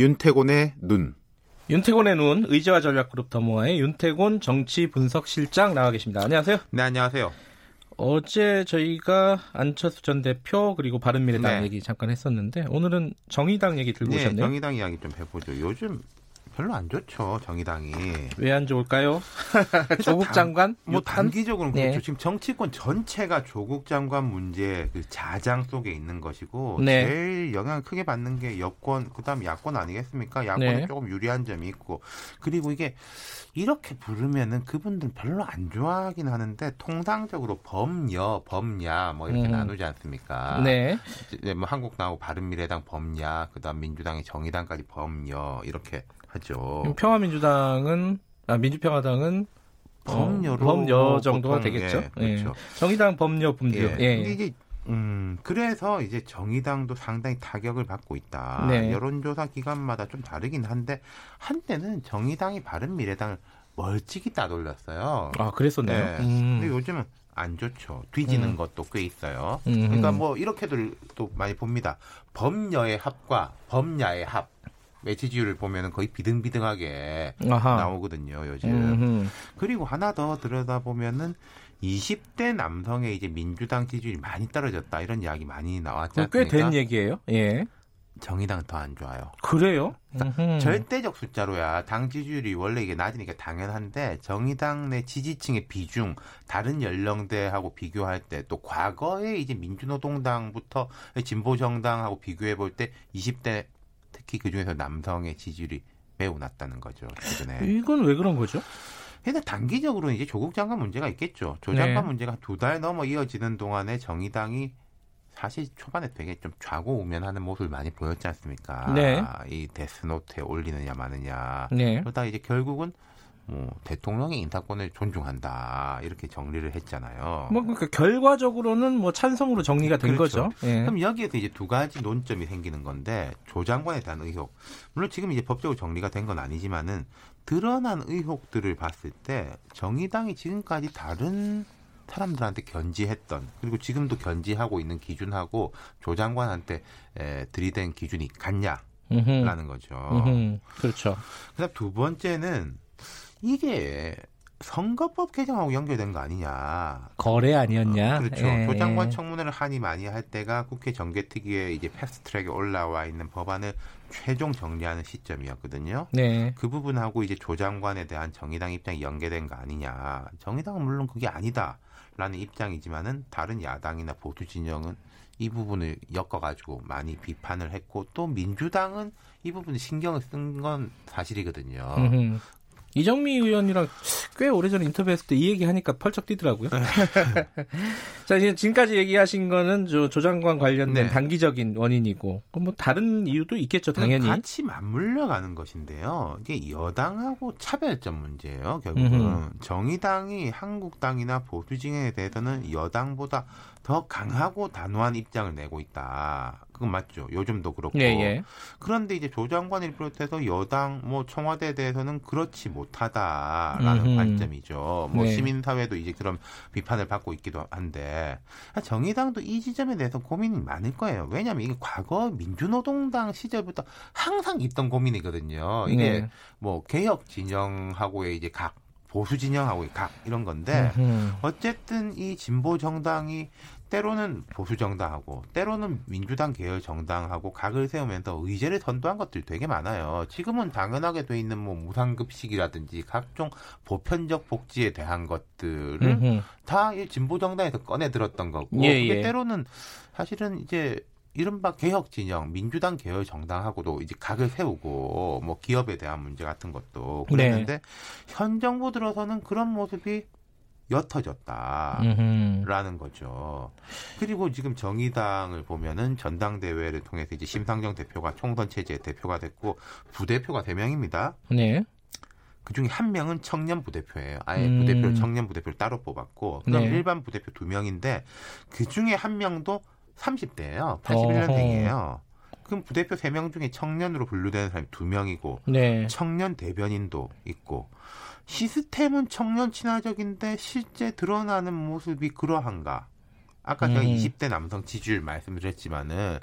윤태곤의 눈. 윤태곤의 눈 의제와 전략그룹 더모아의 윤태곤 정치 분석실장 나와 계십니다. 안녕하세요. 네, 안녕하세요. 어제 저희가 안철수 전 대표 그리고 바른미래당 네. 얘기 잠깐 했었는데 오늘은 정의당 얘기 들고 네, 오셨네요. 정의당 이야기 좀 해보죠. 요즘 별로 안 좋죠, 정의당이. 왜 안 좋을까요? 조국 단- 장관 뭐 단기적으로는 네. 그렇죠. 지금 정치권 전체가 조국 장관 문제 그 자장 속에 있는 것이고 네. 제일 영향을 크게 받는 게 여권 그다음 야권 아니겠습니까? 야권에 네. 조금 유리한 점이 있고 그리고 이게 이렇게 부르면은 그분들 별로 안 좋아하긴 하는데 통상적으로 범여, 범야 뭐 이렇게 음. 나누지 않습니까? 네. 이제 뭐 한국 나오고 바른미래당 범야, 그다음 민주당이 정의당까지 범여 이렇게 하죠. 평화민주당은 아 민주평화당은 어, 범여로 범여 정도가 보통, 되겠죠. 예, 그렇죠. 예. 정의당 범여 분류. 예. 예. 이제 음 그래서 이제 정의당도 상당히 타격을 받고 있다. 네. 여론조사 기관마다 좀 다르긴 한데 한때는 정의당이 바른 미래당을 멀찍이 따돌렸어요. 아 그랬었네요. 네. 음. 근데 요즘은 안 좋죠. 뒤지는 음. 것도 꽤 있어요. 음. 그러니까 뭐 이렇게들 또 많이 봅니다. 범여의 합과 범야의 합. 매치지율을 보면은 거의 비등비등하게 아하. 나오거든요, 요즘. 음흠. 그리고 하나 더 들여다보면은 20대 남성의 이제 민주당 지지율이 많이 떨어졌다 이런 이야기 많이 그거 않습니까? 꽤된 얘기예요. 예. 정의당 더 안 좋아요. 그래요? 음흠. 절대적 숫자로야 당 지지율이 원래 이게 낮으니까 당연한데 정의당 내 지지층의 비중 다른 연령대하고 비교할 때 또 과거에 이제 민주노동당부터 진보 정당하고 비교해 볼 때 20대 특히 그 중에서 남성의 지지율이 매우 낮다는 거죠 최근에. 이건 왜 그런 거죠? 근데 단기적으로는 이제 조국 장관 문제가 있겠죠. 조 장관 네. 문제가 두 달 넘어 이어지는 동안에 정의당이 사실 초반에 되게 좀 좌고우면하는 모습을 많이 보였지 않습니까? 네. 이 데스노트에 올리느냐 마느냐. 네. 그러다 이제 결국은 뭐 대통령의 인사권을 존중한다 이렇게 정리를 했잖아요. 뭐 그러니까 결과적으로는 뭐 찬성으로 정리가 된 그렇죠. 거죠. 예. 그럼 여기에서 이제 두 가지 논점이 생기는 건데 조 장관에 대한 의혹 물론 지금 이제 법적으로 정리가 된 건 아니지만은 드러난 의혹들을 봤을 때 정의당이 지금까지 다른 사람들한테 견지했던 그리고 지금도 견지하고 있는 기준하고 조 장관한테 에, 들이댄 기준이 같냐라는. 거죠. 음흠. 그렇죠. 그다음 두 번째는 이게 선거법 개정하고 연결된 거 아니냐. 거래 아니었냐? 그렇죠. 예. 조장관 청문회를 하니 많이 할 때가 국회 정개특위에 이제 패스트트랙에 올라와 있는 법안을 최종 정리하는 시점이었거든요. 네. 그 부분하고 이제 조장관에 대한 정의당 입장이 연계된 거 아니냐. 정의당은 물론 그게 아니다라는 입장이지만은 다른 야당이나 보수 진영은 이 부분을 엮어가지고 많이 비판을 했고 또 민주당은 이 부분에 신경을 쓴 건 사실이거든요. 음흠. 이정미 의원이랑 꽤 오래전에 인터뷰했을 때 이 얘기 하니까 펄쩍 뛰더라고요. 자, 이제 지금까지 얘기하신 거는 저 조장관 관련된 네. 단기적인 원인이고, 뭐 다른 이유도 있겠죠, 당연히. 같이 맞물려 가는 것인데요. 이게 여당하고 차별점 문제예요. 결국은 음흠. 정의당이 한국당이나 보수진영에 대해서는 여당보다 더 강하고 단호한 입장을 내고 있다. 그건 맞죠. 요즘도 그렇고. 예, 예. 그런데 이제 조 장관을 비롯해서 여당, 뭐 청와대에 대해서는 그렇지 못하다라는 음흠. 관점이죠. 뭐 네. 시민사회도 이제 그런 비판을 받고 있기도 한데 정의당도 이 지점에 대해서 고민이 많을 거예요. 왜냐하면 이게 과거 민주노동당 시절부터 항상 있던 고민이거든요. 이게 네. 뭐 개혁 진영하고의 이제 각 보수 진영하고의 각 이런 건데. 어쨌든 이 진보 정당이 때로는 보수 정당하고 때로는 민주당 계열 정당하고 각을 세우면서 의제를 선도한 것들 되게 많아요. 지금은 당연하게 돼 있는 뭐 무상급식이라든지 각종 보편적 복지에 대한 것들을 음흠. 다이 진보 정당에서 꺼내 들었던 거고 예, 그게 예. 때로는 사실은 이제 이른바 개혁 진영, 민주당 계열 정당하고도 이제 각을 세우고 뭐 기업에 대한 문제 같은 것도 네. 그랬는데 현 정부 들어서는 그런 모습이 옅어졌다라는. 거죠. 그리고 지금 정의당을 보면은 전당대회를 통해서 이제 심상정 대표가 총선 체제 대표가 됐고 부대표가 대 명입니다. 네. 그 중에 한 명은 청년 부대표예요. 아예 음. 부대표를 청년 부대표를 따로 뽑았고, 그럼 네. 일반 부대표 두 명인데 그 중에 한 명도 30대예요. 81년생이에요. 그럼 부대표 세명 중에 청년으로 분류되는 사람이 두 명이고 네. 청년 대변인도 있고 시스템은 청년 친화적인데 실제 드러나는 모습이 그러한가? 아까 제가 음. 20대 남성 지지율 말씀드렸지만은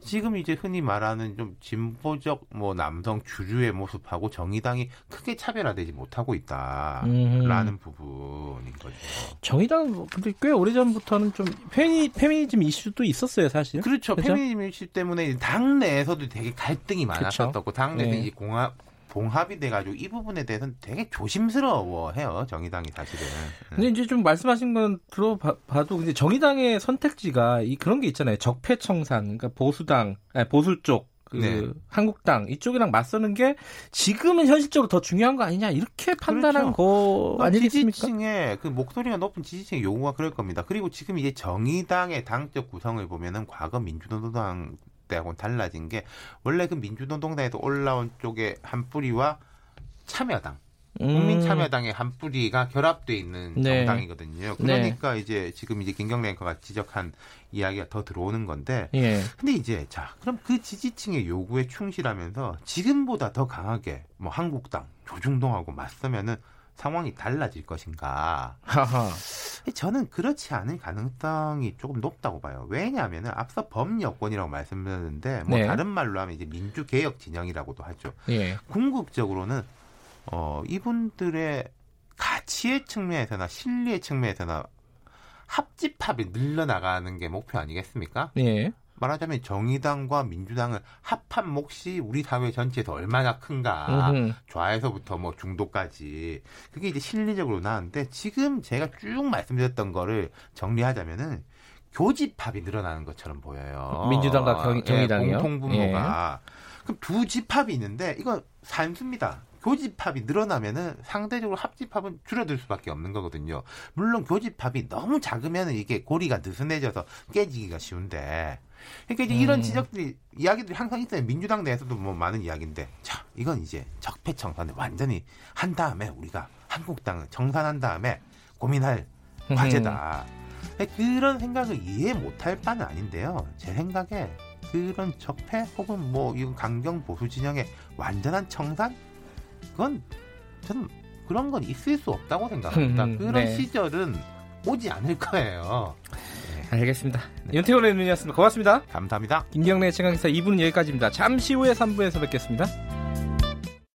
지금 이제 흔히 말하는 좀 진보적 뭐 남성 주류의 모습하고 정의당이 크게 차별화되지 못하고 있다라는 음. 부분인 거죠. 정의당 뭐 근데 꽤 오래전부터는 좀 페미, 페미니즘 이슈도 있었어요, 사실. 그렇죠. 그죠? 페미니즘 이슈 때문에 당 내에서도 되게 갈등이 많았었고 당 내에서 네. 이제 공합 봉합이 돼가지고 이 부분에 대해서는 되게 조심스러워해요 정의당이 사실은. 근데 이제 좀 말씀하신 건 들어봐도 근데 정의당의 선택지가 이 그런 게 있잖아요. 적폐청산, 그러니까 보수당, 아니, 보수 쪽. 그 네. 한국당 이쪽이랑 맞서는 게 지금은 현실적으로 더 중요한 거 아니냐 이렇게 판단한 거 아니겠습니까? 지지층의 그 목소리가 높은 지지층의 요구가 그럴 겁니다. 그리고 지금 이제 정의당의 당적 구성을 보면은 과거 민주노동당 때하고는 달라진 게 원래 그 민주노동당에서 올라온 쪽의 한 뿌리와 참여당 국민참여당의 한 뿌리가 결합돼 있는 음. 네. 정당이거든요. 그러니까 이제 지금 이제 김경래 앵커가 지적한 이야기가 더 들어오는 건데 예. 근데 이제 자 그럼 그 지지층의 요구에 충실하면서 지금보다 더 강하게 뭐 한국당 조중동하고 맞서면은 상황이 달라질 것인가? 하하. 저는 그렇지 않을 가능성이 조금 높다고 봐요. 왜냐하면은 앞서 범여권이라고 말씀드렸는데 뭐 네. 다른 말로 하면 이제 민주개혁 진영이라고도 하죠. 예. 궁극적으로는 어 이분들의 가치의 측면에서나 실리의 측면에서나 합집합이 늘려나가는 게 목표 아니겠습니까? 예. 말하자면 정의당과 민주당을 합한 몫이 우리 사회 전체에서 얼마나 큰가 음흠. 좌에서부터 뭐 중도까지 그게 이제 실리적으로 나왔는데 지금 제가 쭉 말씀드렸던 거를 정리하자면은 교집합이 늘어나는 것처럼 보여요. 민주당과 경- 예, 정의당이요? 예. 공통 분모가 그럼 두 집합이 있는데 이거 산수입니다. 교집합이 늘어나면은 상대적으로 합집합은 줄어들 수밖에 없는 거거든요. 물론 교집합이 너무 작으면 이게 고리가 느슨해져서 깨지기가 쉬운데. 그러니까 이제 이런 음. 지적들이 이야기들이 항상 있어요. 민주당 내에서도 뭐 많은 이야기인데, 자 이건 이제 적폐청산을 완전히 한 다음에 우리가 한국당을 청산한 다음에 고민할 과제다. 그런 생각을 이해 못할 바는 아닌데요. 제 생각에 그런 적폐 혹은 뭐 이건 강경 보수 진영의 완전한 청산 그건 저는 그런 건 있을 수 없다고 생각합니다. 음, 그런 네. 시절은 오지 않을 거예요. 알겠습니다. 윤태원 의원이었습니다. 고맙습니다. 감사합니다. 김경래 최강기사 2부는 여기까지입니다. 잠시 후에 3부에서 뵙겠습니다.